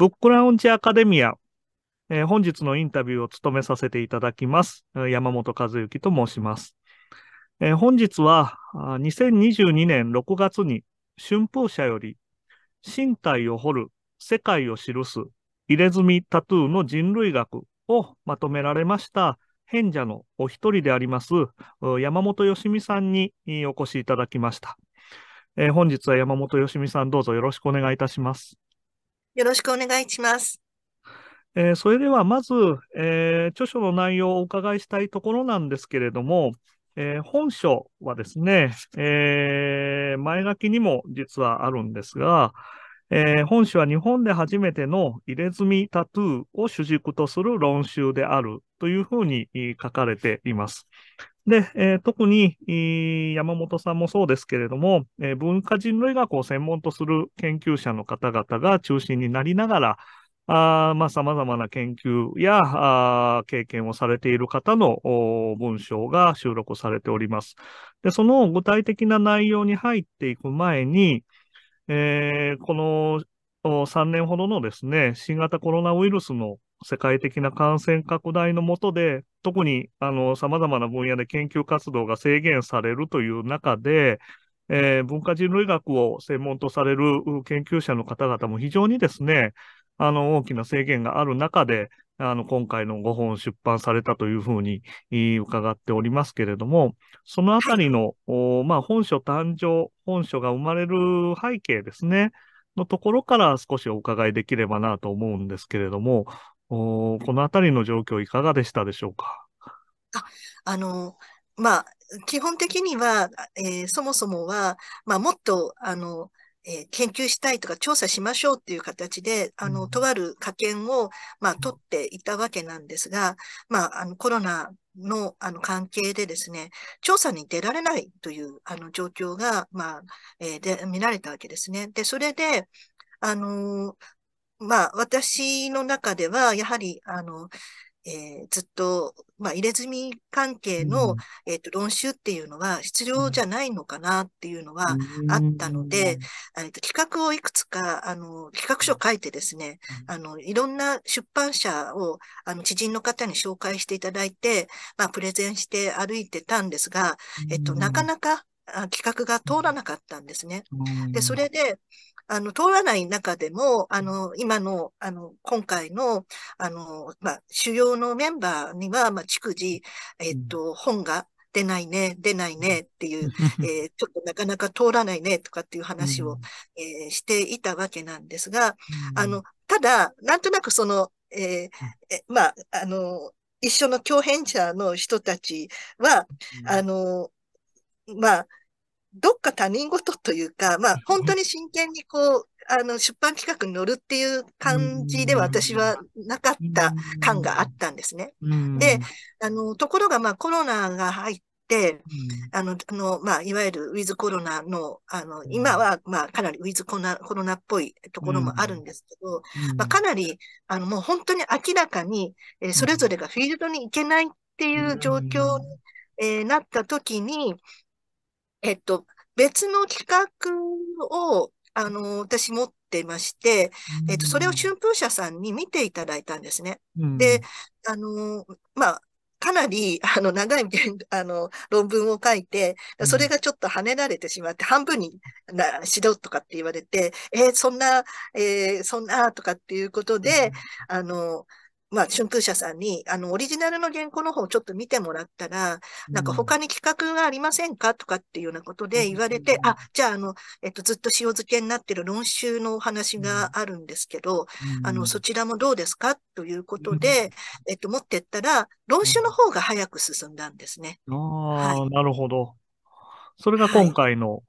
ブックラウンジアカデミア、え本日のインタビューを務めさせていただきます。山本和之と申します。え本日は2022年6月に春風社より身体を彫る世界を記す入れ墨タトゥーの人類学をまとめられました賢者のお一人であります山本よしみさんにお越しいただきました。え本日は山本よしみさんどうぞよろしくお願いいたします。よろしくお願いします。えー、それではまず、えー、著書の内容をお伺いしたいところなんですけれども、えー、本書はですね、え前書きにも実はあるんですが、え本書は日本で初めての入れ墨タトゥーを主軸とする論集であるというふうに書かれています。で、えー、特に、山本さんもそうですけれども、えー、文化人類学を専門とする研究者の方々が中心になりながら、あまあ、様々な研究やあ経験をされている方の文章が収録されております。で、その具体的な内容に入っていく前に、えー、この3年ほどのですね、新型コロナウイルスの世界的な感染拡大のもとで、特にあの様々な分野で研究活動が制限されるという中で、えー、文化人類学を専門とされる研究者の方々も非常にですね、あの大きな制限がある中で、あの今回の5本出版されたというふうに伺っておりますけれども、そのあたりの、まあ、本書誕生、本書が生まれる背景ですね、のところから少しお伺いできればなと思うんですけれども、おこのあたりの状況いかがでしたでしょうか？ああの、まあ、基本的には、えー、そもそもは、まあ、もっと、あの、えー、研究したいとか調査しましょうっていう形で、あの、とある科研を、まあ、取っていたわけなんですが、まあ、あの、コロナの、あの、関係でですね、調査に出られないという、あの、状況が、まあ、えー、で、見られたわけですね。で、それで、あのまあ、私の中では、やはり、あの、えー、ずっと、まあ、入れ墨関係の、うん、えっ、と、論集っていうのは必要じゃないのかなっていうのはあったので、うん、えっと、企画をいくつか、あの、企画書を書いてですね、あの、いろんな出版社を、あの、知人の方に紹介していただいて、まあ、プレゼンして歩いてたんですが、えっと、なかなか企画が通らなかったんですね。で、それで、あの、通らない中でも、あの、今の、あの、今回の、あの、まあ、主要のメンバーには、まあ、逐次、えっと、本が出ないね、出ないねっていう、えー、ちょっとなかなか通らないねとかっていう話を、えー、していたわけなんですが、あの、ただ、なんとなくその、えー、えまあ、あの、一緒の共演者の人たちは、あの、まあ、どっか他人事というか、まあ、本当に真剣にこう、あの、出版企画に乗るっていう感じでは私はなかった感があったんですね。で、あの、ところが、まあ、コロナが入って、あの、あの、まあ、いわゆるウィズコロナの、あの、今は、まあ、かなりウィズコロナコロナっぽいところもあるんですけど、まあ、かなり、あの、もう本当に明らかに、えー、それぞれがフィールドに行けないっていう状況に、えー、なった時に、えっと、別の企画を、あの、私持ってまして、えっと、それを春風社さんに見ていただいたんですね。うん、で、あの、まあ、かなり、あの、長い、あの、論文を書いて、それがちょっと跳ねられてしまって、半分にな、しろとかって言われて、えー、そんな、えー、そんな、とかっていうことで、あの、まあ、春風社さんに、あの、オリジナルの原稿の方をちょっと見てもらったら、なんか他に企画がありませんかとかっていうようなことで言われて、あ、じゃあ、あの、えっと、ずっと塩漬けになってる論集のお話があるんですけど、あの、そちらもどうですかということで、えっと、持ってったら、論集の方が早く進んだんですね。ああ、はい、なるほど。それが今回の、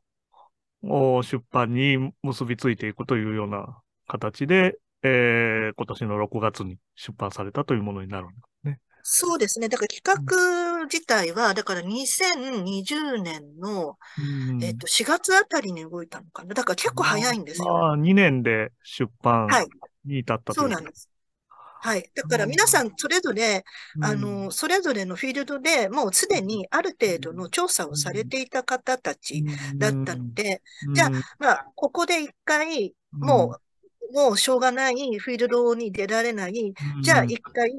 はい、出版に結びついていくというような形で、えー、今年の6月に出版されたというものになるんですね。そうですね。だから企画自体は、だから2020年の、うん、えっ、と、4月あたりに動いたのかな。だから結構早いんですよ。ああ、2年で出版に至ったという、はい、そうなんです。はい。だから皆さんそれぞれ、うん、あの、それぞれのフィールドでもうすでにある程度の調査をされていた方たちだったので、うん、じゃあ、まあ、ここで一回、もうもうしょうがない、フィールドに出られない、じゃあ一回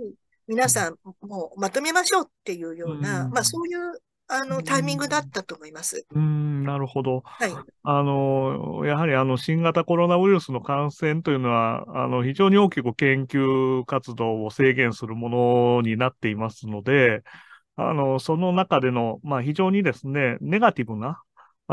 皆さんもうまとめましょうっていうような、まあそういうあの、タイミングだったと思います。うん、なるほど。はい。あの、やはりあの、新型コロナウイルスの感染というのは、あの、非常に大きく研究活動を制限するものになっていますので、あの、その中での、まあ、非常にですね、ネガティブな、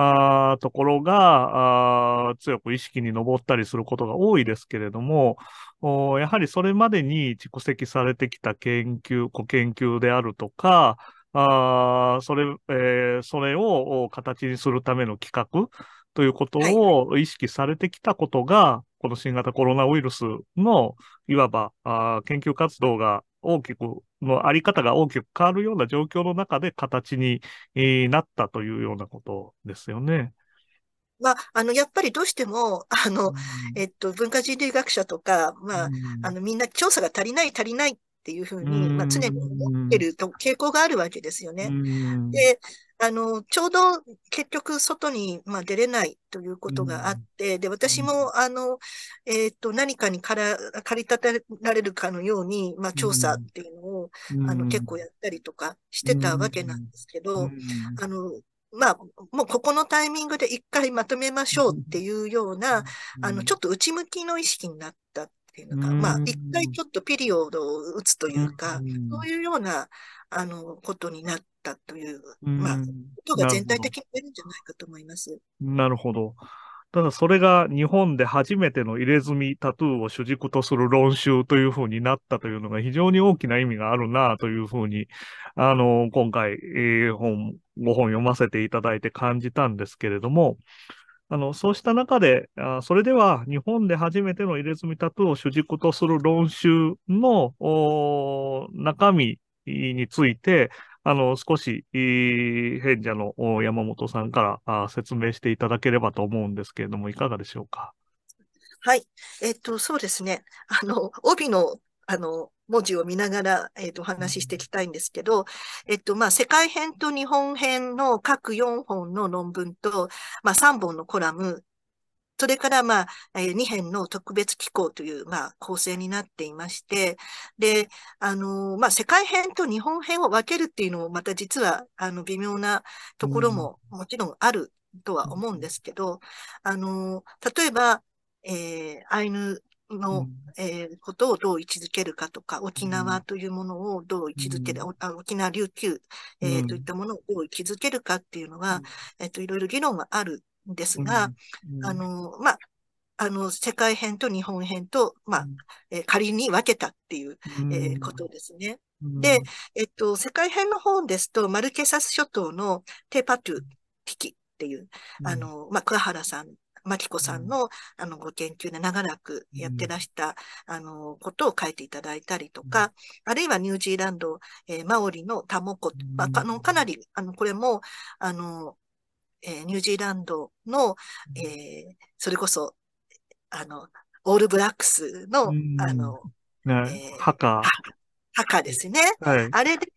あところがあ強く意識に上ったりすることが多いですけれども、やはりそれまでに蓄積されてきた研究、ご研究であるとか、あそれ、えー、それを形にするための企画ということを意識されてきたことが、はい、この新型コロナウイルスの、いわば、あ研究活動が大きく、のあり方が大きく変わるような状況の中で形に、えー、なったというようなことですよね。まあ、あの、やっぱりどうしても、あの、うん、えっと、文化人類学者とか、まあ、うん、あの、みんな調査が足りない足りないっていうふうに、まあ、常に思ってると傾向があるわけですよね。で、あの、ちょうど結局外に、まあ、出れないということがあって、で、私も、あの、えっ、ー、と、何かにから借り立てられるかのように、まあ、調査っていうのを、あの、結構やったりとかしてたわけなんですけど、あの、まあ、もうここのタイミングで一回まとめましょうっていうような、あの、ちょっと内向きの意識になったっていうのが、まあ、一回ちょっとピリオドを打つというか、そういうような、あの、ことになったという、まあ、ことが全体的に出るんじゃないかと思います。なるほど。ただそれが日本で初めての入れ墨タトゥーを主軸とする論集というふうになったというのが非常に大きな意味があるなというふうに、あの、今回、えー、本、ご本読ませていただいて感じたんですけれども、あの、そうした中で、あそれでは日本で初めての入れ墨タトゥーを主軸とする論集の中身について、あの、少し、変者の山本さんからあ説明していただければと思うんですけれども、いかがでしょうか？はい。えっと、そうですね。あの、帯の、あの、文字を見ながら、えっ、ー、と、お話ししていきたいんですけど、えっと、まあ、世界編と日本編の各4本の論文と、まあ、3本のコラム、それから、まあ、えー、2編の特別機構という、まあ、構成になっていまして、で、あのー、まあ、世界編と日本編を分けるっていうのも、また実は、あの、微妙なところももちろんあるとは思うんですけど、あのー、例えば、えー、アイヌの、えー、ことをどう位置づけるかとか、沖縄というものをどう位置づける、うん、沖縄琉球、えー、といったものをどう位置づけるかっていうのは、えっ、と、いろいろ議論はあるんですが、あの、まあ、あの、世界編と日本編と、まあ、えー、仮に分けたっていう、えー、ことですね。で、えっと、世界編の方ですと、マルケサス諸島のテーパトゥ危機っていう、あの、まあ、桑原さんマキコさんの、あの、ご研究で長らくやってらした、あの、ことを書いていただいたりとか、あるいはニュージーランド、えー、マオリのタモコ、まあ、あの、かなり、あの、これも、あの、えー、ニュージーランドの、えー、それこそ、あの、オールブラックスの、あの、ね、えー、ハカ。ハカですね。はい、あれで、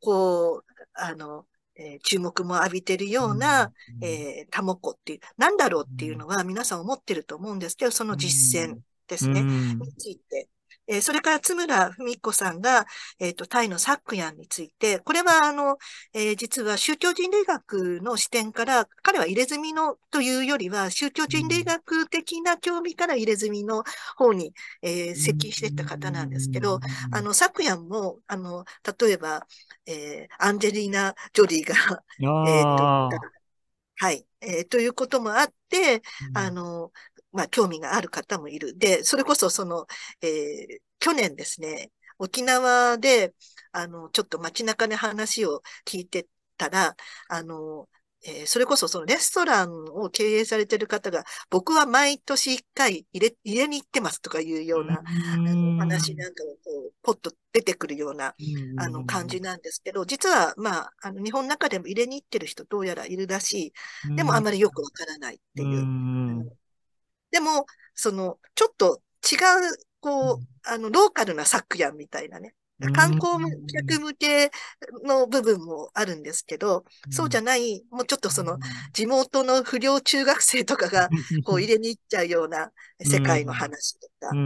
こう、あの、えー、注目も浴びてるような、うん、えー、タモコっていう、なんだろうっていうのは皆さん思ってると思うんですけど、その実践ですね、うん、について。えー、それから津村文子さんが、えっ、ー、と、タイのサックヤンについて、これはあの、えー、実は宗教人類学の視点から、彼は入れ墨のというよりは、宗教人類学的な興味から入れ墨の方に、えー、接近していった方なんですけど、あの、サックヤンも、あの、例えば、えー、アンジェリーナ・ジョリーが、えっ、と、はい、えー、ということもあって、あの、まあ、興味がある方もいる。で、それこそその、えー、去年ですね、沖縄で、あの、ちょっと街中で話を聞いてたら、あの、えー、それこそそのレストランを経営されている方が、僕は毎年一回入れ、入れに行ってますとかいうような、あの話なんかをこう、ポッと出てくるような、あの感じなんですけど、実は、まあ、あの、日本の中でも入れに行ってる人どうやらいるらしい。でもあまりよくわからないっていう。でも、その、ちょっと違う、こう、あの、ローカルなサックヤンみたいなね。観光客向けの部分もあるんですけど、そうじゃない、もうちょっとその地元の不良中学生とかがこう入れに行っちゃうような世界の話とか、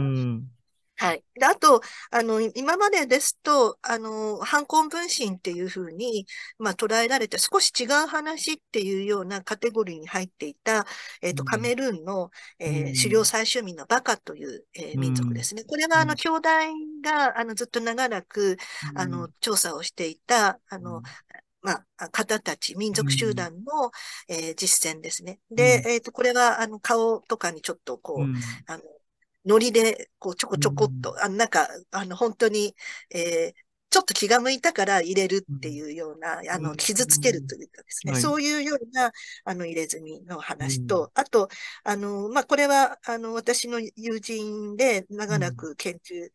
はい。で、あと、あの、今までですと、あの、反婚分身っていうふうに、まあ、捉えられて、少し違う話っていうようなカテゴリーに入っていた、えっ、ー、と、カメルーンの、えー、狩猟採集民のバカという、えー、民族ですね。これは、あの、兄弟が、あの、ずっと長らく、あの、調査をしていた、あの、まあ、方たち、民族集団の、えー、実践ですね。で、えっ、ー、と、これは、あの、顔とかにちょっとこう、あの、ノリで、こう、ちょこちょこっと、あなんか、あの、本当に、えー、ちょっと気が向いたから入れるっていうような、あの、傷つけるというかですね、そういうような、あの、入れ墨の話と、あと、あの、まあ、これは、あの、私の友人で長らく研究、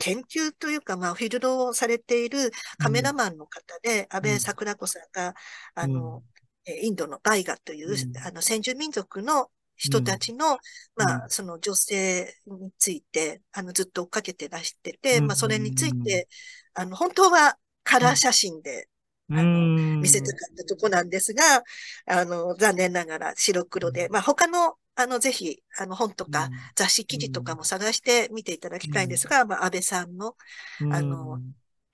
研究というか、まあ、フィールドをされているカメラマンの方で、安倍桜子さんが、あの、インドのバイガという、あの、先住民族の人たちの、うん、まあ、その女性について、あの、ずっと追っかけてらしてて、うん、まあ、それについて、あの、本当はカラー写真で、あの、見せたかったとこなんですが、あの、残念ながら白黒で、まあ、他の、あの、ぜひ、あの、本とか雑誌記事とかも探して見ていただきたいんですが、まあ、安倍さんの、あの、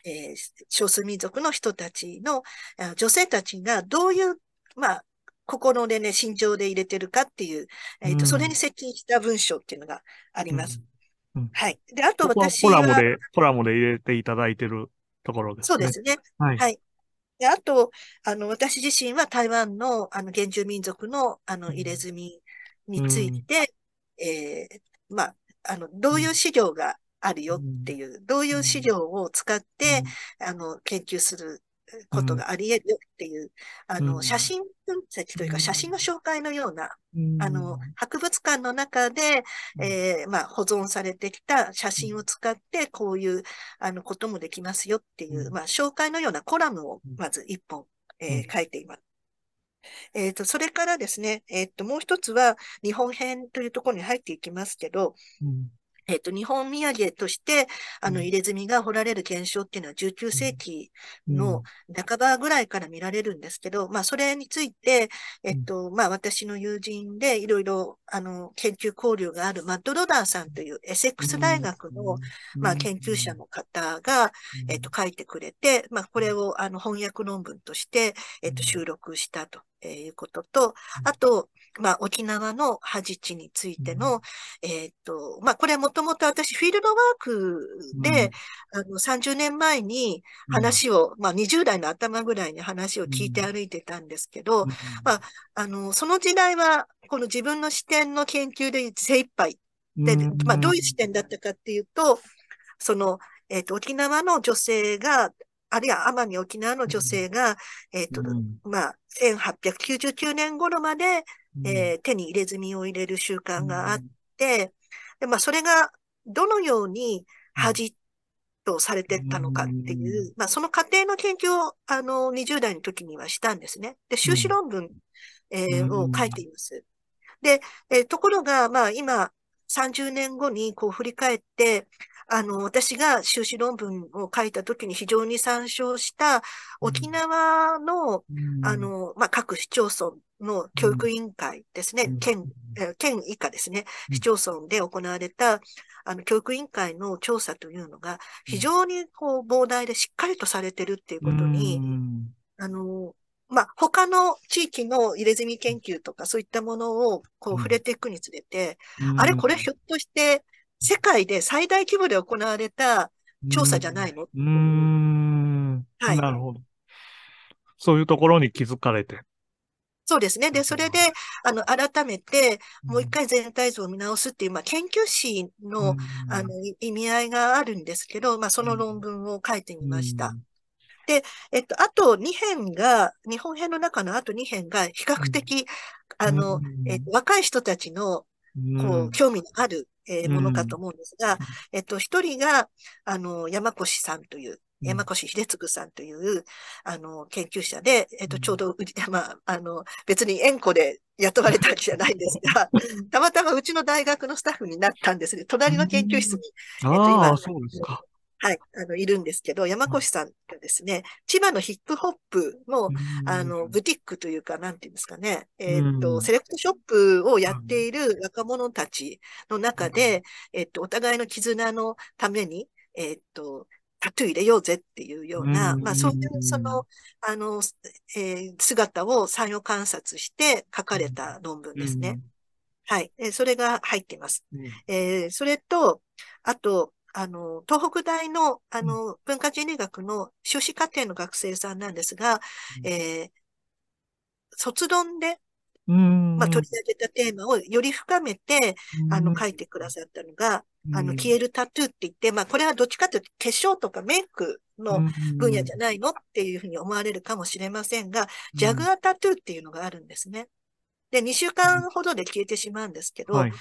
えー、少数民族の人たちの、女性たちがどういう、まあ、心でね、心情で入れてるかっていう、えっ、ー、と、それに接近した文章っていうのがあります。うんうん、はい。で、あと私は。コラムで、コラムで入れていただいてるところですね。そうですね。はい。はい。で、あと、あの、私自身は台湾の、あの、原住民族の、あの、入れ墨について、うん、えー、まあ、あの、どういう資料があるよっていう、どういう資料を使って、あの、研究することがあり得るよっていう、あの、写真分析というか、写真の紹介のような、あの、博物館の中で、えー、まあ、保存されてきた写真を使って、こういう、あの、こともできますよっていう、まあ、紹介のようなコラムを、まず一本、えー、書いています。えっ、ー、と、それからですね、えっ、ー、と、もう一つは、日本編というところに入っていきますけど、うんえっ、と、日本土産として、あの、入れ墨が掘られる現象っていうのは19世紀の半ばぐらいから見られるんですけど、まあ、それについて、えっ、と、まあ、私の友人でいろいろ、あの、研究交流があるマッド・ロダーさんというエセックス大学の、まあ、研究者の方が、えっ、と、書いてくれて、まあ、これを、あの、翻訳論文として、えっ、と、収録したということと、あと、まあ、沖縄の恥地についての、えー、っと、まあ、これはもともと私、フィールドワークで、うん、あの、30年前に話を、うん、まあ、20代の頭ぐらいに話を聞いて歩いてたんですけど、うん、まあ、あの、その時代は、この自分の視点の研究で精一杯で、まあ、どういう視点だったかっていうと、その、えっ、と、沖縄の女性が、あるいは奄美沖縄の女性が、えっ、と、まあ、1899年頃まで、えー、手に入れ墨を入れる習慣があって、でまあ、それがどのように恥とされてったのかっていう、まあ、その過程の研究を、あの、20代の時にはしたんですね。で、修士論文、えー、を書いています。で、えー、ところが、まあ、今、30年後にこう振り返って、あの、私が修士論文を書いた時に非常に参照した沖縄の、うん、あの、まあ、各市町村の教育委員会ですね、うん、県、県以下ですね、市町村で行われた、あの、教育委員会の調査というのが、非常にこう、膨大でしっかりとされてるっていうことに、うん、あの、まあ、他の地域の入れ墨研究とかそういったものをこう触れていくにつれて、うん、あれこれひょっとして世界で最大規模で行われた調査じゃないの？うん。はい。なるほど。そういうところに気づかれて。そうですね。で、それで、あの、改めて、もう一回全体像を見直すっていう、まあ、研究士の、あの、意味合いがあるんですけど、まあ、その論文を書いてみました。で、えっと、あと2編が、日本編の中のあと2編が、比較的、あの、えっと、若い人たちの、こう、興味のある、えー、ものかと思うんですが、えっと、一人が、あの、山越さんという、山越秀次さんという、あの、研究者で、えっと、ちょうど、まあ、あの、別に縁故で雇われたわけじゃないんですが、たまたまうちの大学のスタッフになったんですね。隣の研究室に、えっと、今、そうですか。はい、あの、いるんですけど、山越さんがですね、千葉のヒップホップの、あの、ブティックというか、なんていうんですかね、えっと、セレクトショップをやっている若者たちの中で、えっと、お互いの絆のために、えっと、タトゥー入れようぜっていうような、まあそういう、その、あの、えー、姿を産業観察して書かれた論文ですね。はい。えそれが入っています。えー、それと、あと、あの、東北大の、あの、文化人類学の修士課程の学生さんなんですが、うん、えー、卒論で、まあ、取り上げたテーマをより深めて、あの、書いてくださったのが、あの、消えるタトゥーって言って、まあ、これはどっちかというと、化粧とかメイクの分野じゃないのっていうふうに思われるかもしれませんが、ジャグアタトゥーっていうのがあるんですね。で、2週間ほどで消えてしまうんですけど、はい、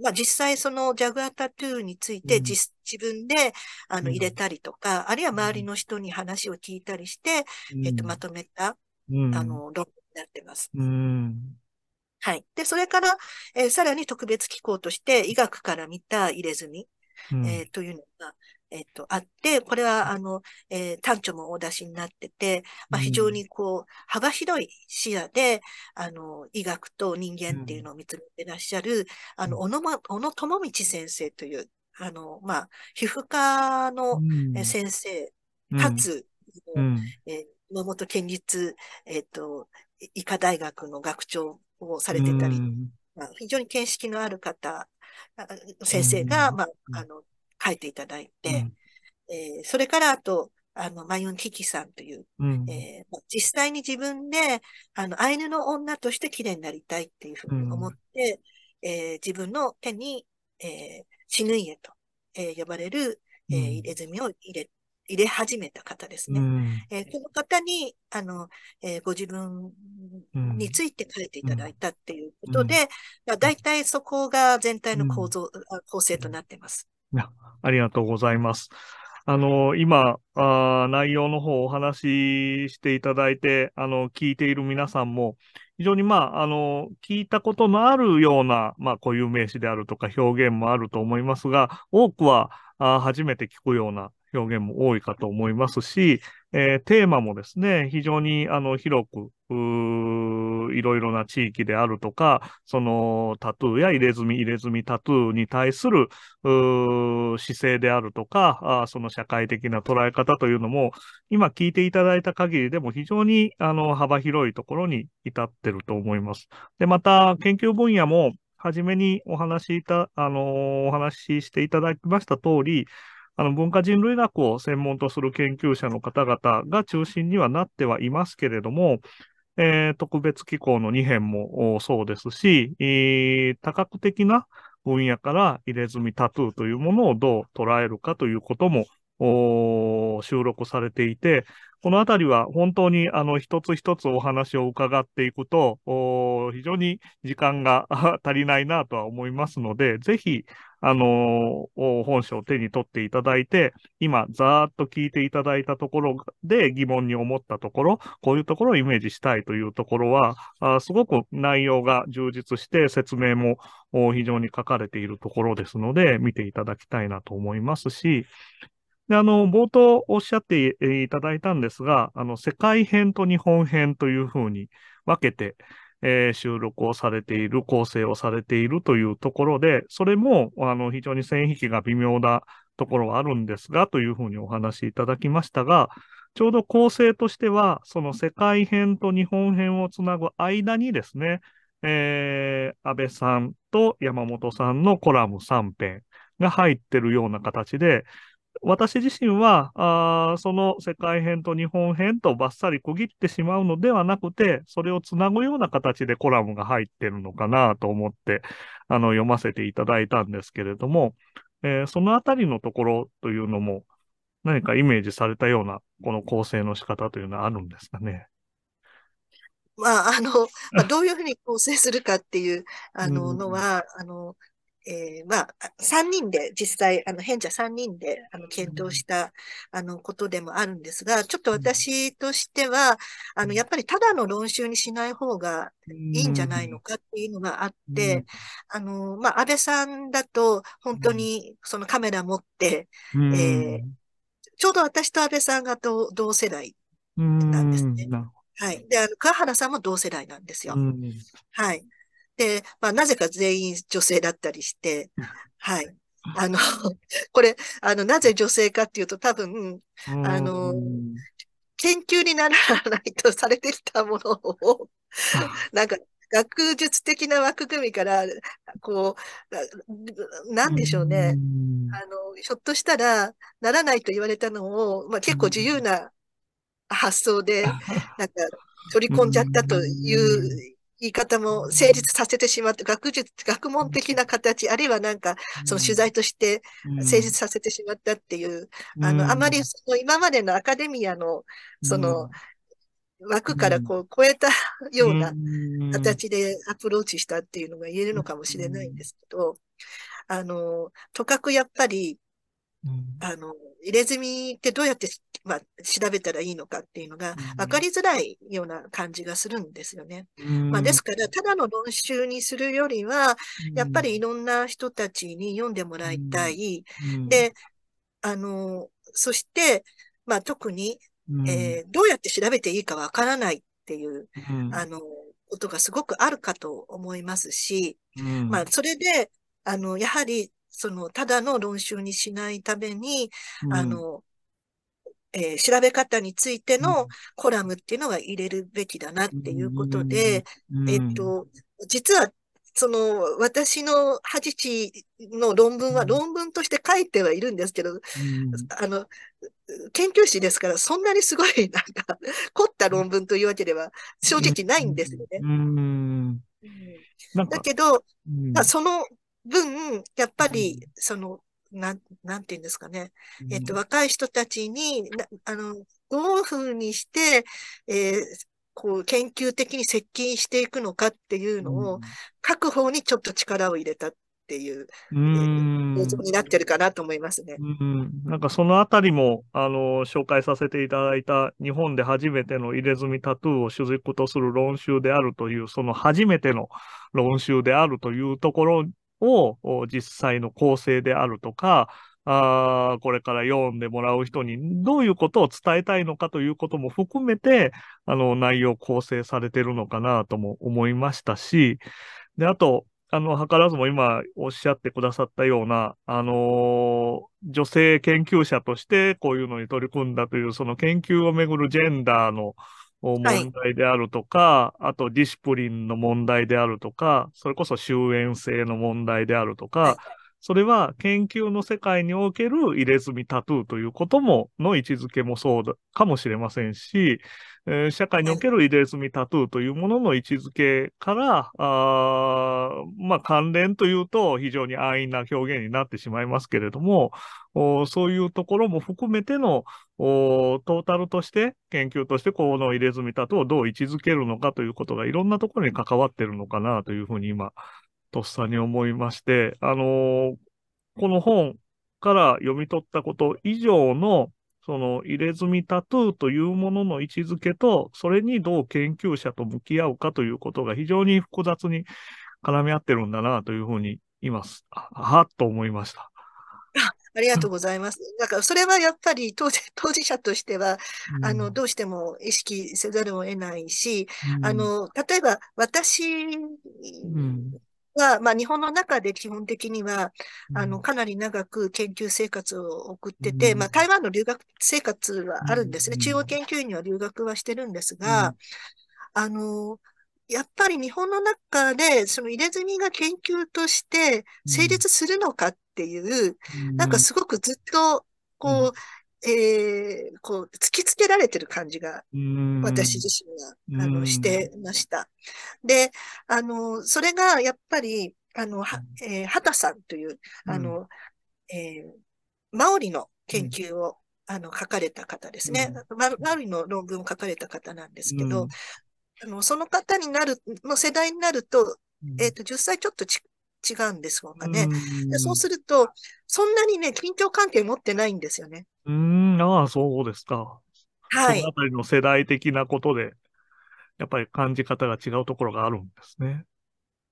まあ、実際そのジャグアタトゥーについて自,、自分であの入れたりとか、あるいは周りの人に話を聞いたりして、えっと、まとめた、あの、論文になってます。はい。で、それから、えー、さらに特別機構として医学から見た入れ墨、えー、というのが、えっと、あって、これは、あの、えー、単調もお出しになってて、まあ、非常にこう、幅広い視野で、あの、医学と人間っていうのを見つめてらっしゃる、あの、小野、ま、小野智道先生という、あの、まあ、皮膚科の先生、かつ、えー、熊本県立、えっ、と、医科大学の学長をされてたり、まあ、非常に見識のある方、先生が、まあ、あの、書いていただいて、うん、えー、それからあと、あの、マユン・キキさんという、うん、えー、実際に自分で、あの、アイヌの女として綺麗になりたいっていうふうに思って、うん、えー、自分の手に、えー、死ぬ家と、えー、呼ばれる、えー、入れ墨を入れ、入れ始めた方ですね。うん、えー、この方に、あの、えー、ご自分について書いていただいたっていうことで、うん、だいたいそこが全体の構造、構成となっています。ありがとうございます。あの、今、あ内容の方をお話ししていただいて、あの、聞いている皆さんも、非常にまあ、あの、聞いたことのあるような、まあ、固有名詞であるとか表現もあると思いますが、多くはあ初めて聞くような表現も多いかと思いますし、えー、テーマもですね、非常にあの広く、いろいろな地域であるとか、そのタトゥーや入れ墨、入れ墨タトゥーに対する姿勢であるとかあ、その社会的な捉え方というのも、今聞いていただいた限りでも非常にあの幅広いところに至ってると思います。で、また研究分野も、はじめにお話しいた、あのお話ししていただきました通り、あの文化人類学を専門とする研究者の方々が中心にはなってはいますけれども、えー、特別機構の2編もそうですし、えー、多角的な分野から入れ墨タトゥーというものをどう捉えるかということも収録されていて、このあたりは本当にあの一つ一つお話を伺っていくと、非常に時間が足りないなとは思いますので、ぜひ、あのー、本書を手に取っていただいて、今、ざーっと聞いていただいたところで疑問に思ったところ、こういうところをイメージしたいというところは、あすごく内容が充実して説明も非常に書かれているところですので、見ていただきたいなと思いますし、で、あの、冒頭おっしゃっていただいたんですが、あの、世界編と日本編というふうに分けて、えー、収録をされている、構成をされているというところで、それも、あの、非常に線引きが微妙なところはあるんですが、というふうにお話しいただきましたが、ちょうど構成としては、その世界編と日本編をつなぐ間にですね、えー、安倍さんと山本さんのコラム3編が入ってるような形で、私自身はあ、その世界編と日本編とバッサリ区切ってしまうのではなくて、それをつなぐような形でコラムが入ってるのかなと思って、あの、読ませていただいたんですけれども、えー、そのあたりのところというのも、何かイメージされたような、この構成の仕方というのはあるんですかね？まあ、あの、まあ、どういうふうに構成するかっていう、あの、のは、あの、えー、まあ、3人で、実際、あの、変者3人で、あの、検討した、あの、ことでもあるんですが、ちょっと私としては、あの、やっぱりただの論集にしない方がいいんじゃないのかっていうのがあって、あの、まあ、安倍さんだと、本当に、そのカメラ持って、えー、ちょうど私と安倍さんが同同世代なんですね。はい。で、あの、桑原さんも同世代なんですよ。はい。で、まあ、なぜか全員女性だったりして、はい。あの、これ、あの、なぜ女性かっていうと多分、あの、研究にならないとされてきたものを、なんか、学術的な枠組みから、こう、なんでしょうね。あの、ひょっとしたら、ならないと言われたのを、まあ、結構自由な発想で、なんか、取り込んじゃったという言い方も成立させてしまって、学術、学問的な形、あるいはなんか、その取材として成立させてしまったっていう、あの、あまりその今までのアカデミアの、その、枠からこう超えたような形でアプローチしたっていうのが言えるのかもしれないんですけど、あの、とかくやっぱり、あの、入れ墨ってどうやって、まあ、調べたらいいのかっていうのが分かりづらいような感じがするんですよね。まあ、ですから、ただの論集にするよりは、やっぱりいろんな人たちに読んでもらいたい。で、あの、そして、まあ、特に、えー、どうやって調べていいかわからないっていう、あの、ことがすごくあるかと思いますし、まあ、それで、あの、やはりその、ただの論集にしないために、うん、あの、えー、調べ方についてのコラムっていうのは入れるべきだなっていうことで、うん、えっと、実は、その、私の恥知の論文は論文として書いてはいるんですけど、うん、あの、研究誌ですから、そんなにすごい、なんか、凝った論文というわけでは正直ないんですよね。だけど、まあ、その分、やっぱり、その、なん、なんて言うんですかね。えっと、若い人たちに、あの、どういうふうにして、えー、こう、研究的に接近していくのかっていうのを、書く方にちょっと力を入れたっていう、うん、になってるかなと思いますね。うん、なんかそのあたりも、あの、紹介させていただいた日本で初めての入れ墨タトゥーを主軸とする論集であるという、その初めての論集であるというところを実際の構成であるとか、あこれから読んでもらう人にどういうことを伝えたいのかということも含めて、あの、内容構成されてるのかなとも思いましたし、で、あと、あの、図らずも今おっしゃってくださったような、あのー、女性研究者としてこういうのに取り組んだという、その研究をめぐるジェンダーの問題であるとか、はい、あとディシプリンの問題であるとか、それこそ終焉性の問題であるとか、はいそれは研究の世界における入れ墨タトゥーということも、の位置づけもそうだかもしれませんし、えー、社会における入れ墨タトゥーというものの位置づけから、あまあ関連というと非常に安易な表現になってしまいますけれども、そういうところも含めてのトータルとして研究としてこの入れ墨タトゥーをどう位置づけるのかということがいろんなところに関わってるのかなというふうに今とっさに思いまして、あのー、この本から読み取ったこと以上の、その入れ墨タトゥーというものの位置づけと、それにどう研究者と向き合うかということが非常に複雑に絡み合ってるんだなというふうに今、はっと思いました。ありがとうございます。だからそれはやっぱり当事 当事者としては、うん、あの、どうしても意識せざるを得ないし、うん、あの、例えば私は、まあ、日本の中で基本的には、あの、かなり長く研究生活を送ってて、まあ、台湾の留学生活はあるんですね。中央研究院には留学はしてるんですが、あの、やっぱり日本の中で、その入れ墨が研究として成立するのかっていう、なんかすごくずっと、こう、えー、こう、突きつけられてる感じが、私自身は、あの、してました。で、あの、それが、やっぱり、あの、は、えー、畑さんという、あの、えー、マオリの研究を、あの、書かれた方ですね。マオリの論文を書かれた方なんですけど、あの、その方になる、の世代になると、えっ、ー、と、10歳ちょっとち違うんですがね。でそうすると、そんなにね、緊張関係持ってないんですよね。うん、ああ、そうですか。はい。そのあたりの世代的なことで、やっぱり感じ方が違うところがあるんですね。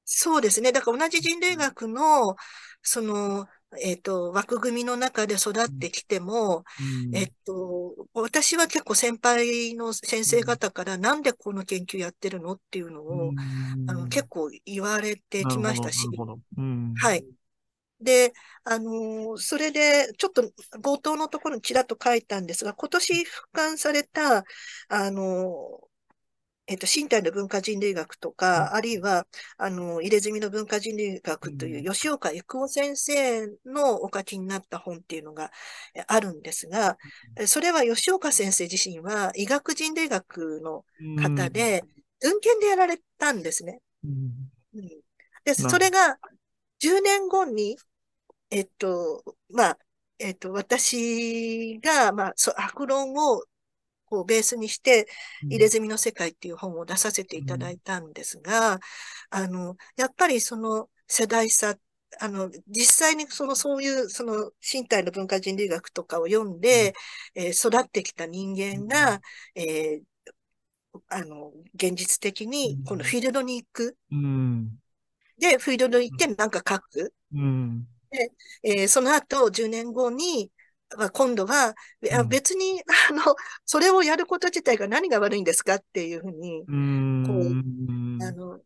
そうですね。だから同じ人類学の、その、えっ、ー、と、枠組みの中で育ってきても、うん、えっと、私は結構先輩の先生方からなんでこの研究やってるのっていうのを、うん、あの結構言われてきましたし、うん、はい。で、あのそれで、ちょっと冒頭のところにちらっと書いたんですが、今年俯瞰された、あのえっと、身体の文化人類学とか、うん、あるいは、あの、入れ墨の文化人類学という吉岡郁夫先生のお書きになった本っていうのがあるんですが、それは吉岡先生自身は医学人類学の方で、文献でやられたんですね。うん、で、それが10年後に、えっと、まあ、えっと、私が、まあ、そう、悪論ををベースにして、入れ墨の世界っていう本を出させていただいたんですが、あの、やっぱりその世代差、あの、実際にその、そういう、その、身体の文化人類学とかを読んで、えー、育ってきた人間が、えー、あの、現実的に、このフィールドに行く。うん、で、フィールドに行って何か書く。えー、その後、10年後に、まあ、今度は、うん、別に、あの、それをやること自体が何が悪いんですかっていうふうに、こう、あの、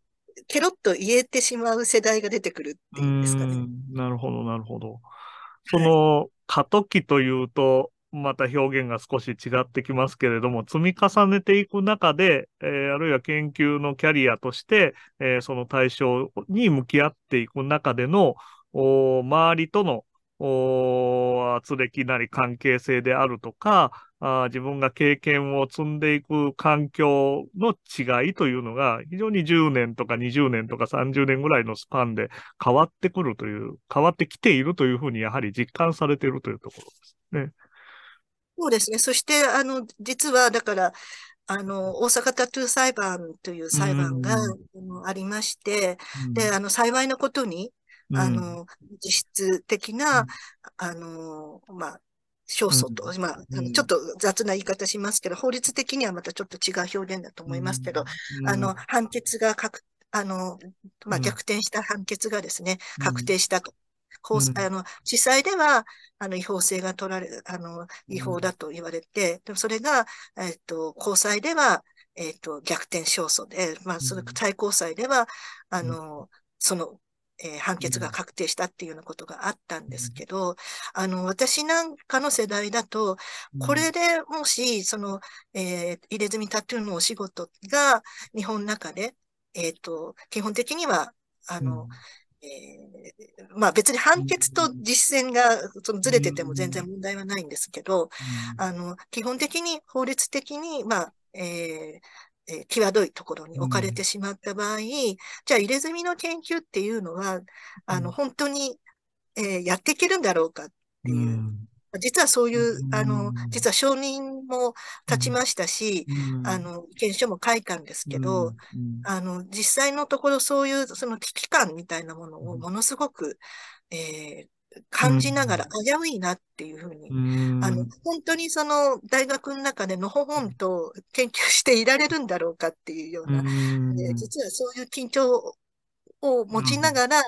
ケロッと言えてしまう世代が出てくるっていうんですかね。なるほど、なるほど。その、過渡期というと、また表現が少し違ってきますけれども、積み重ねていく中で、えー、あるいは研究のキャリアとして、えー、その対象に向き合っていく中での、周りとの圧力なり関係性であるとか、あ自分が経験を積んでいく環境の違いというのが非常に10年とか20年とか30年ぐらいのスパンで変わってくるという、変わってきているというふうにやはり実感されているというところですね。そうですね。そして、あの、実は、だから、あの、大阪タトゥー裁判という裁判がありまして、で、あの、幸いなことに、あの、実質的な、あの、まあ、勝訴と、まあ、ちょっと雑な言い方しますけど、法律的にはまたちょっと違う表現だと思いますけど、あの、判決が確、あの、まあ、逆転した判決がですね、確定したと。高裁、あの、地裁では、あの、違法性が取られ、あの、違法だと言われて、でもそれが、えっと、高裁では、えっと、逆転勝訴で、まあ、その最高裁では、あの、そのえー、判決が確定したっていうようなことがあったんですけど、あの、私なんかの世代だと、これでもし、その、えー、入れ墨タトゥーのお仕事が日本の中で、えっ、ー、と、基本的には、あの、えー、まあ別に判決と実践がそのずれてても全然問題はないんですけど、あの、基本的に法律的に、まあ、えー、えー、際どいところに置かれてしまった場合、うん、じゃあ入れ墨の研究っていうのは、あの、本当に、えー、やっていけるんだろうかっていう。うん。実はそういう、あの、実は承認も立ちましたし、あの、意見書も書いたんですけど、あの、実際のところそういう、その危機感みたいなものをものすごく、えー、感じながら危ういなっていうふうに、ん、あの、本当にその大学の中でのほほんと研究していられるんだろうかっていうような、え実はそういう緊張を持ちながら、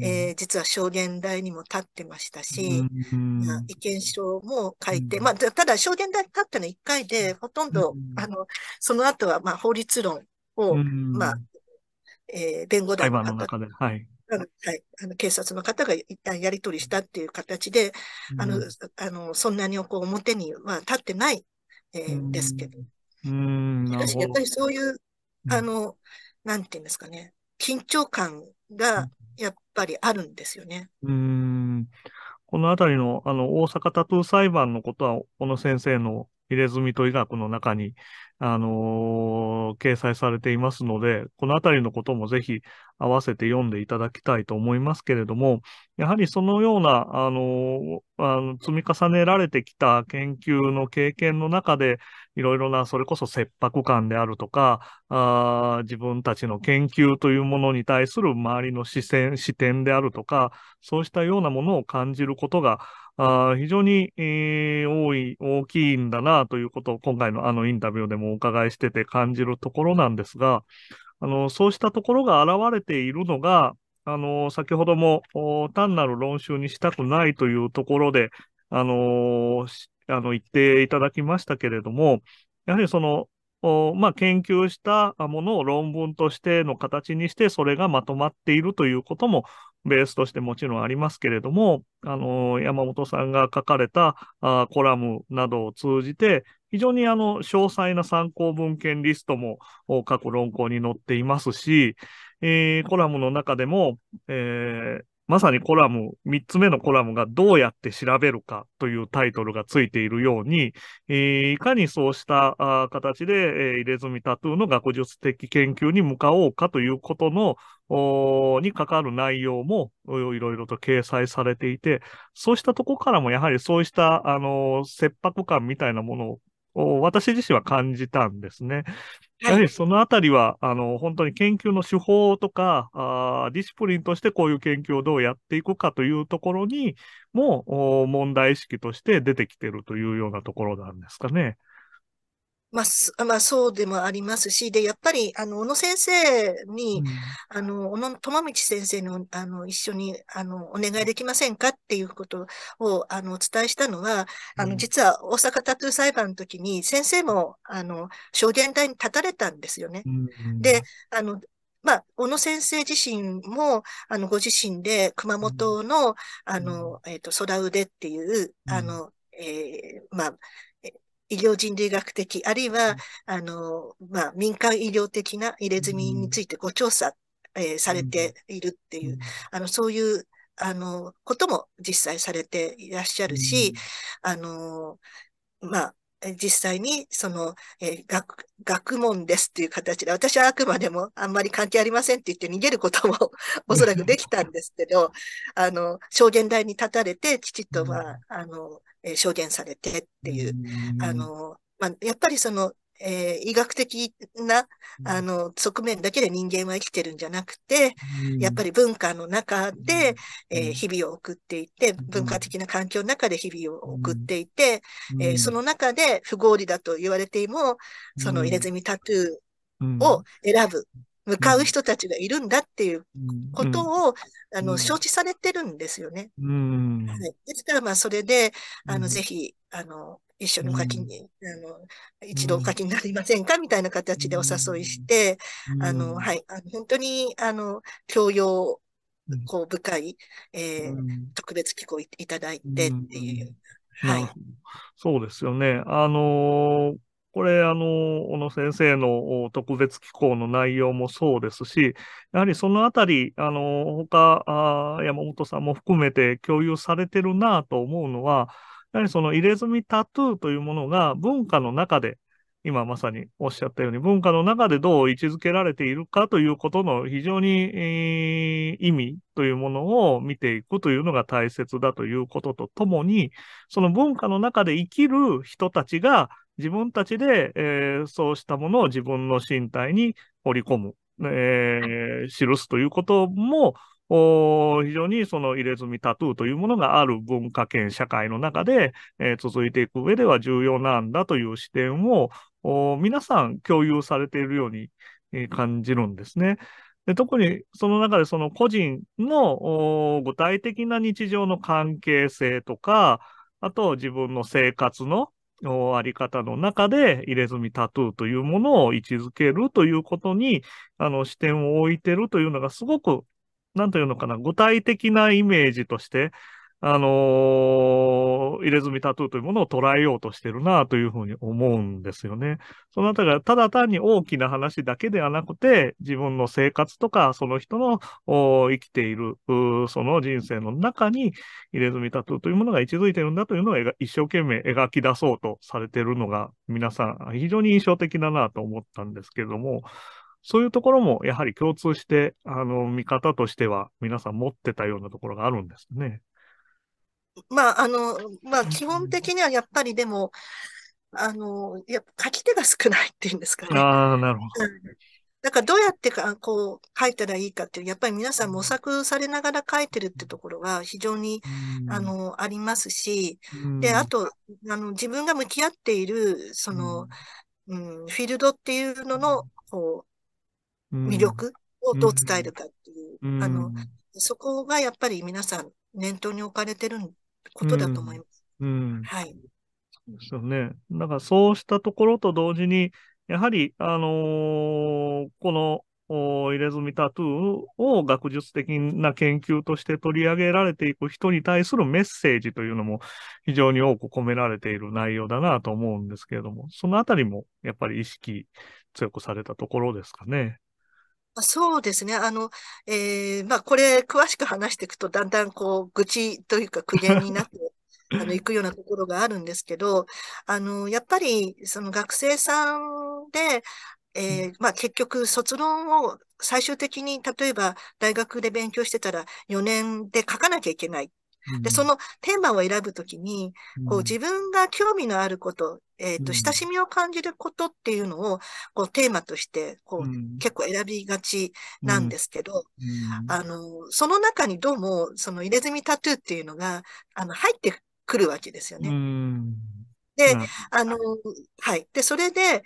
えー、実は証言台にも立ってましたし、まあ、意見書も書いて、まあ、ただ証言台に立ったの1回で、ほとんど、あの、その後は、まあ、法律論を、まあ、えー、弁護団の方で、はい。はい。あの、警察の方が一旦やり取りしたっていう形で、うん、あの、あの、そんなにこう表には立ってない、えー、ですけど。うん。しかし、やっぱりそういう、あの、なんていうんですかね、緊張感がやっぱりあるんですよね。うん。このあたりの、あの、大阪タトゥー裁判のことは、小野先生の入れ墨と医学の中に、あのー、掲載されていますので、このあたりのこともぜひ合わせて読んでいただきたいと思いますけれども、やはりそのような、あの、あの積み重ねられてきた研究の経験の中で、いろいろな、それこそ切迫感であるとか、あ自分たちの研究というものに対する周りの視線、視点であるとか、そうしたようなものを感じることが、あ非常に、えー、多い、大きいんだなということを今回のあのインタビューでもお伺いしてて感じるところなんですが、あの、そうしたところが現れているのが、あの、先ほども単なる論集にしたくないというところで、あの、あの言っていただきましたけれども、やはりその、まあ、研究したものを論文としての形にして、それがまとまっているということも、ベースとしてもちろんありますけれども、あの、山本さんが書かれたあコラムなどを通じて、非常にあの、詳細な参考文献リストも各論考に載っていますし、えー、コラムの中でも、えー、まさにコラム、三つ目のコラムがどうやって調べるかというタイトルがついているように、えー、いかにそうした形で、えー、入れ墨タトゥーの学術的研究に向かおうかということの、に関わる内容もいろいろと掲載されていて、そうしたとこからもやはりそうした、あの、切迫感みたいなものを私自身は感じたんですね。やはりそのあたりは、あの、本当に研究の手法とかあ、ディスプリンとしてこういう研究をどうやっていくかというところにも、問題意識として出てきてるというようなところなんですかね。まあ、まあ、そうでもありますし、で、やっぱり、あの、小野先生に、うん、あの、小野智道先生の、あの、一緒に、あの、お願いできませんかっていうことを、あの、お伝えしたのは、あの、実は大阪タトゥー裁判の時に、先生も、あの、証言台に立たれたんですよね。うん、で、あの、まあ、小野先生自身も、あの、ご自身で熊本の、あの、えっ、ー、と、空腕っていう、あの、えー、まあ、医療人類学的、あるいは、あの、まあ、民間医療的な入れ墨についてご調査、えー、されているっていう、あの、そういう、あの、ことも実際されていらっしゃるし、あの、まあ、実際に、その、えー、学、学問ですっていう形で、私はあくまでもあんまり関係ありませんって言って逃げることもおそらくできたんですけど、あの、証言台に立たれて、きちっと、まあ、あの、えー、証言されてっていう、あの、まあ、やっぱりその、えー、医学的な、あの、側面だけで人間は生きてるんじゃなくて、やっぱり文化の中で、えー、日々を送っていて、文化的な環境の中で日々を送っていて、えー、その中で不合理だと言われても、その入れ墨タトゥーを選ぶ。向かう人たちがいるんだっていうことを、あの、承知されてるんですよね。はい、ですから、まあ、それで、あの、ぜひ、あの、一緒にお書きに、あの、一度お書きになりませんかみたいな形でお誘いして、あの、はい、あの本当に、あの、教養、こう、深い、えー、特別機構いただいてっていう。はい。そうですよね。あのーこれ、あの、小野先生の特別機構の内容もそうですし、やはりそのあたり、あの、他、山本さんも含めて共有されてるなと思うのは、やはりその入れ墨タトゥーというものが文化の中で、今まさにおっしゃったように、文化の中でどう位置づけられているかということの非常に、えー、意味というものを見ていくというのが大切だということとともに、その文化の中で生きる人たちが自分たちで、えー、そうしたものを自分の身体に織り込む、えー、記すということも、非常にその入れ墨タトゥーというものがある文化圏社会の中で、えー、続いていく上では重要なんだという視点を皆さん共有されているように、えー、感じるんですね。で特にその中でその個人の具体的な日常の関係性とか、あと自分の生活のあり方の中で入れ墨タトゥーというものを位置づけるということに、あの、視点を置いてるというのがすごくなんというのかな、具体的なイメージとして、あのー、入れ墨タトゥーというものを捉えようとしてるなというふうに思うんですよね。そのあたりがただ単に大きな話だけではなくて、自分の生活とか、その人の生きている、その人生の中に入れ墨タトゥーというものが位置づいてるんだというのを一生懸命描き出そうとされてるのが、皆さん非常に印象的だなと思ったんですけれども、そういうところもやはり共通して、あの、見方としては皆さん持ってたようなところがあるんですね。まあ、あの、まあ、基本的にはやっぱりでも、あの、やっぱ書き手が少ないっていうんですかね。ああ、なるほど。だからどうやってか、こう、書いたらいいかっていう、やっぱり皆さん模索されながら書いてるってところは非常に、あの、ありますし、で、あと、あの、自分が向き合っている、その、うん、フィールドっていうのの、こう、魅力をどう伝えるかっていう、あの、そこがやっぱり皆さん念頭に置かれてることだと思います。うん。はい。ですよね。だからそうしたところと同時に、やはり、あのー、この入れ墨タトゥーを学術的な研究として取り上げられていく人に対するメッセージというのも非常に多く込められている内容だなと思うんですけれども、そのあたりもやっぱり意識強くされたところですかね。そうですね。あの、えー、まあ、これ、詳しく話していくと、だんだん、こう、愚痴というか苦言になって、あの、行くようなところがあるんですけど、あの、やっぱり、その学生さんで、えー、まあ、結局、卒論を最終的に、例えば、大学で勉強してたら、4年で書かなきゃいけない。で、そのテーマを選ぶときに、こう自分が興味のあること、えっ、ー、と、親しみを感じることっていうのを、こう、テーマとして、こう、結構選びがちなんですけど、あの、その中にどうも、その入れ墨タトゥーっていうのが、あの、入ってくるわけですよね。で、あの、はい。で、それで、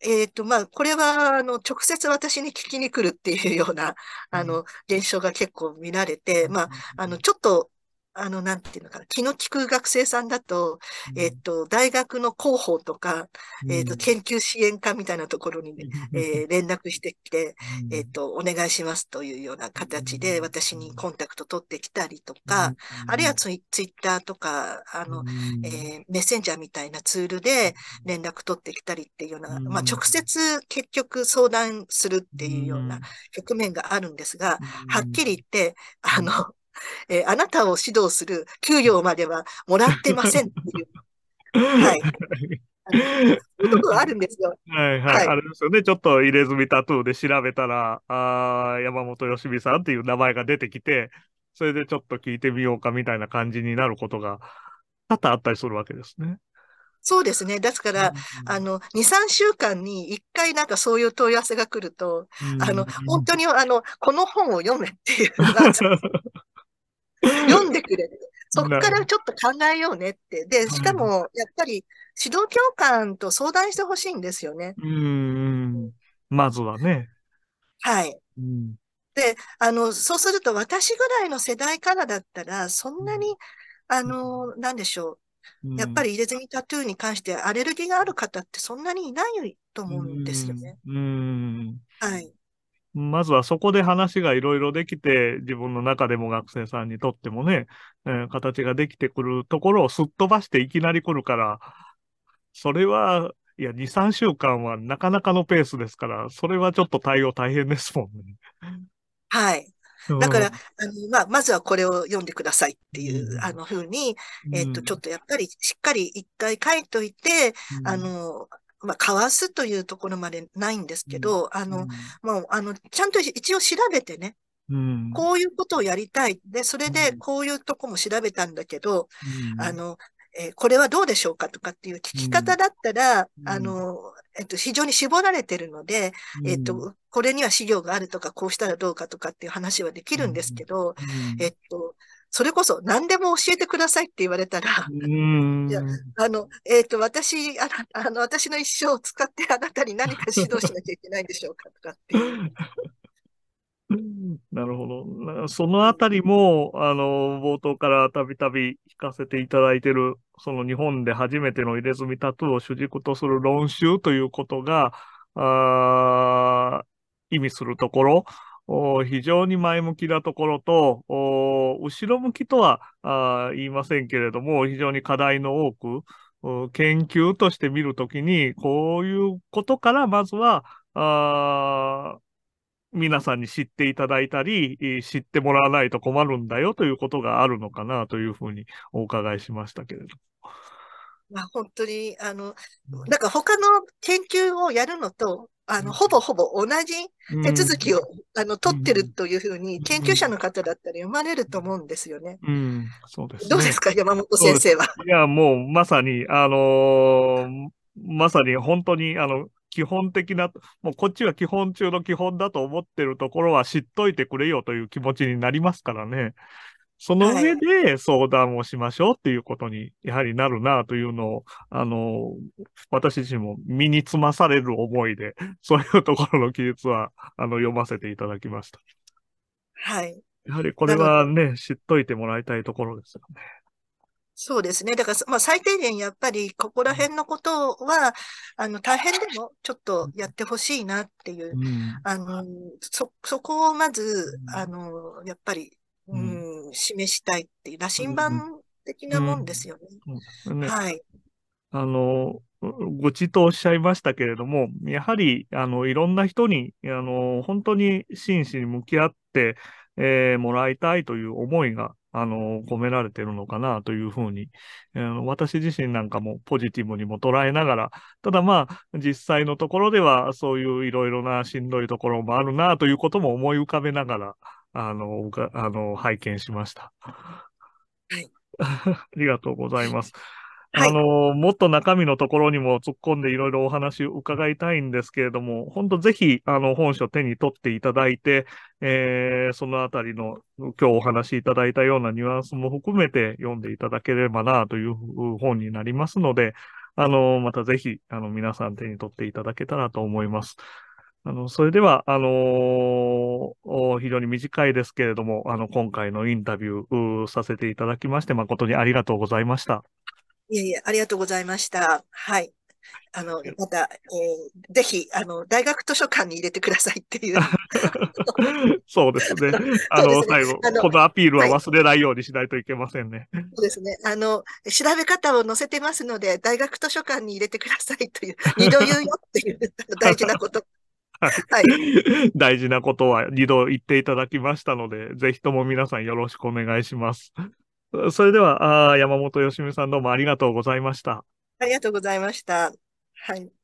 えっ、ー、と、まあ、これは、あの、直接私に聞きに来るっていうような、あの、現象が結構見られて、まあ、あの、ちょっと、あの、なんていうのかな、気の利く学生さんだと、うん、えっと、大学の広報とか、うん、えっと、研究支援課みたいなところに、ね、えー、連絡してきて、えっと、お願いしますというような形で私にコンタクト取ってきたりとか、あるいはツイツイッターとか、あの、えー、メッセンジャーみたいなツールで連絡取ってきたりっていうような、まあ、直接結局相談するっていうような局面があるんですが、はっきり言って、あの、えー、あなたを指導する給料まではもらってませんっていう。はい。そういうところあるんですよ。はいはい。はい、あれですよね。ちょっと入れ墨タトゥーで調べたら、あ山本よしみさんっていう名前が出てきて、それでちょっと聞いてみようかみたいな感じになることが多々あったりするわけですね。そうですね。ですから、うんあの、2、3週間に1回なんかそういう問い合わせが来ると、うん、あの、本当にあの、この本を読めっていうのが 読んでくれて、そこからちょっと考えようねって。で、しかも、やっぱり、指導教官と相談してほしいんですよね。うん。まずはね。はい。うん、で、あの、そうすると私ぐらいの世代からだったら、そんなに、あの、なんでしょう。やっぱり入れ墨タトゥーに関してアレルギーがある方ってそんなにいないと思うんですよね。うん。はい。まずはそこで話がいろいろできて、自分の中でも学生さんにとってもね、えー、形ができてくるところをすっ飛ばしていきなり来るから、それは、いや、2、3週間はなかなかのペースですから、それはちょっと対応大変ですもんね。はい。だから、あの、まあ、まずはこれを読んでくださいっていう、あの、ふうに、えっ、と、ちょっとやっぱりしっかり一回書いといて、あの、まあ、かわすというところまでないんですけど、うん、あの、もう、あの、ちゃんと一応調べてね、うん、こういうことをやりたい。で、それでこういうとこも調べたんだけど、うん、あの、えー、これはどうでしょうかとかっていう聞き方だったら、あの、えっと、非常に絞られてるので、えっと、これには資料があるとか、こうしたらどうかとかっていう話はできるんですけど、えっと、それこそ何でも教えてくださいって言われたら、いや、あの、えっ、ー、と、私、ああの、私の一生を使ってあなたに何か指導しなきゃいけないんでしょうかとかっていう。なるほど。そのあたりも、あの、冒頭からたびたび聞かせていただいている、その日本で初めての入れ墨タトゥーを主軸とする論集ということが、あ意味するところ非常に前向きなところと、後ろ向きとは言いませんけれども、非常に課題の多く、研究として見るときに、こういうことからまずは、皆さんに知っていただいたり、知ってもらわないと困るんだよということがあるのかなというふうにお伺いしましたけれど。まあ、本当に、あの、なんか他の研究をやるのと、あの、ほぼほぼ同じ手続きを、うん、あの、取ってるというふうに、研究者の方だったら読まれると思うんですよね。うん、そうです、ね、どうですか、山本先生は？いや、もう、まさに、あのー、まさに本当に、あの、基本的な、もうこっちは基本中の基本だと思ってるところは知っといてくれよという気持ちになりますからね。その上で相談をしましょうっていうことにやはりなるなというのを、あの、私自身も身につまされる思いで、そういうところの記述は、あの、読ませていただきました。はい。やはりこれはね、知っといてもらいたいところですよね。そうですね。だから、まあ、最低限やっぱり、ここら辺のことは、あの、大変でもちょっとやってほしいなっていう、うん、あの、そ、そこをまず、あの、やっぱり、うん、示したいっていう、羅針盤的なもん。ですよね。うん。ねはい。あの、愚痴とおっしゃいましたけれども、やはり、あの、いろん。な人に、あの、本当に真摯に向き合って、えー、もらいたいという思いが、あの、込められてるのかなというふうに、えー、私自身なん。かもポジティブにも捉えながら、ただまあ、実際のところではそういういろいろなしん。どいところもあるなということも思い浮かべながら、あの、あの、拝見しました。はい。ありがとうございます。あの、もっと中身のところにも突っ込んでいろいろお話を伺いたいんですけれども、本当ぜひ、あの、本書手に取っていただいて、えー、そのあたりの今日お話しいただいたようなニュアンスも含めて読んでいただければなという本になりますので、あの、またぜひ、あの、皆さん手に取っていただけたらと思います。あの、それでは、あのー、非常に短いですけれども、あの、今回のインタビューさせていただきまして、誠にありがとうございました。いえいえ、ありがとうございました。はい。あの、また、えー、ぜひ、あの、大学図書館に入れてくださいっていう。そうですね。あの、ね、最後このアピールは忘れないようにしないといけませんね。はい、そうですね。あの、調べ方を載せてますので、大学図書館に入れてくださいという、二度言うよっていう大事なこと。はい、大事なことは二度言っていただきましたので、ぜひとも皆さんよろしくお願いします。それでは、あ山本よしみさんどうもありがとうございました。ありがとうございました。はい。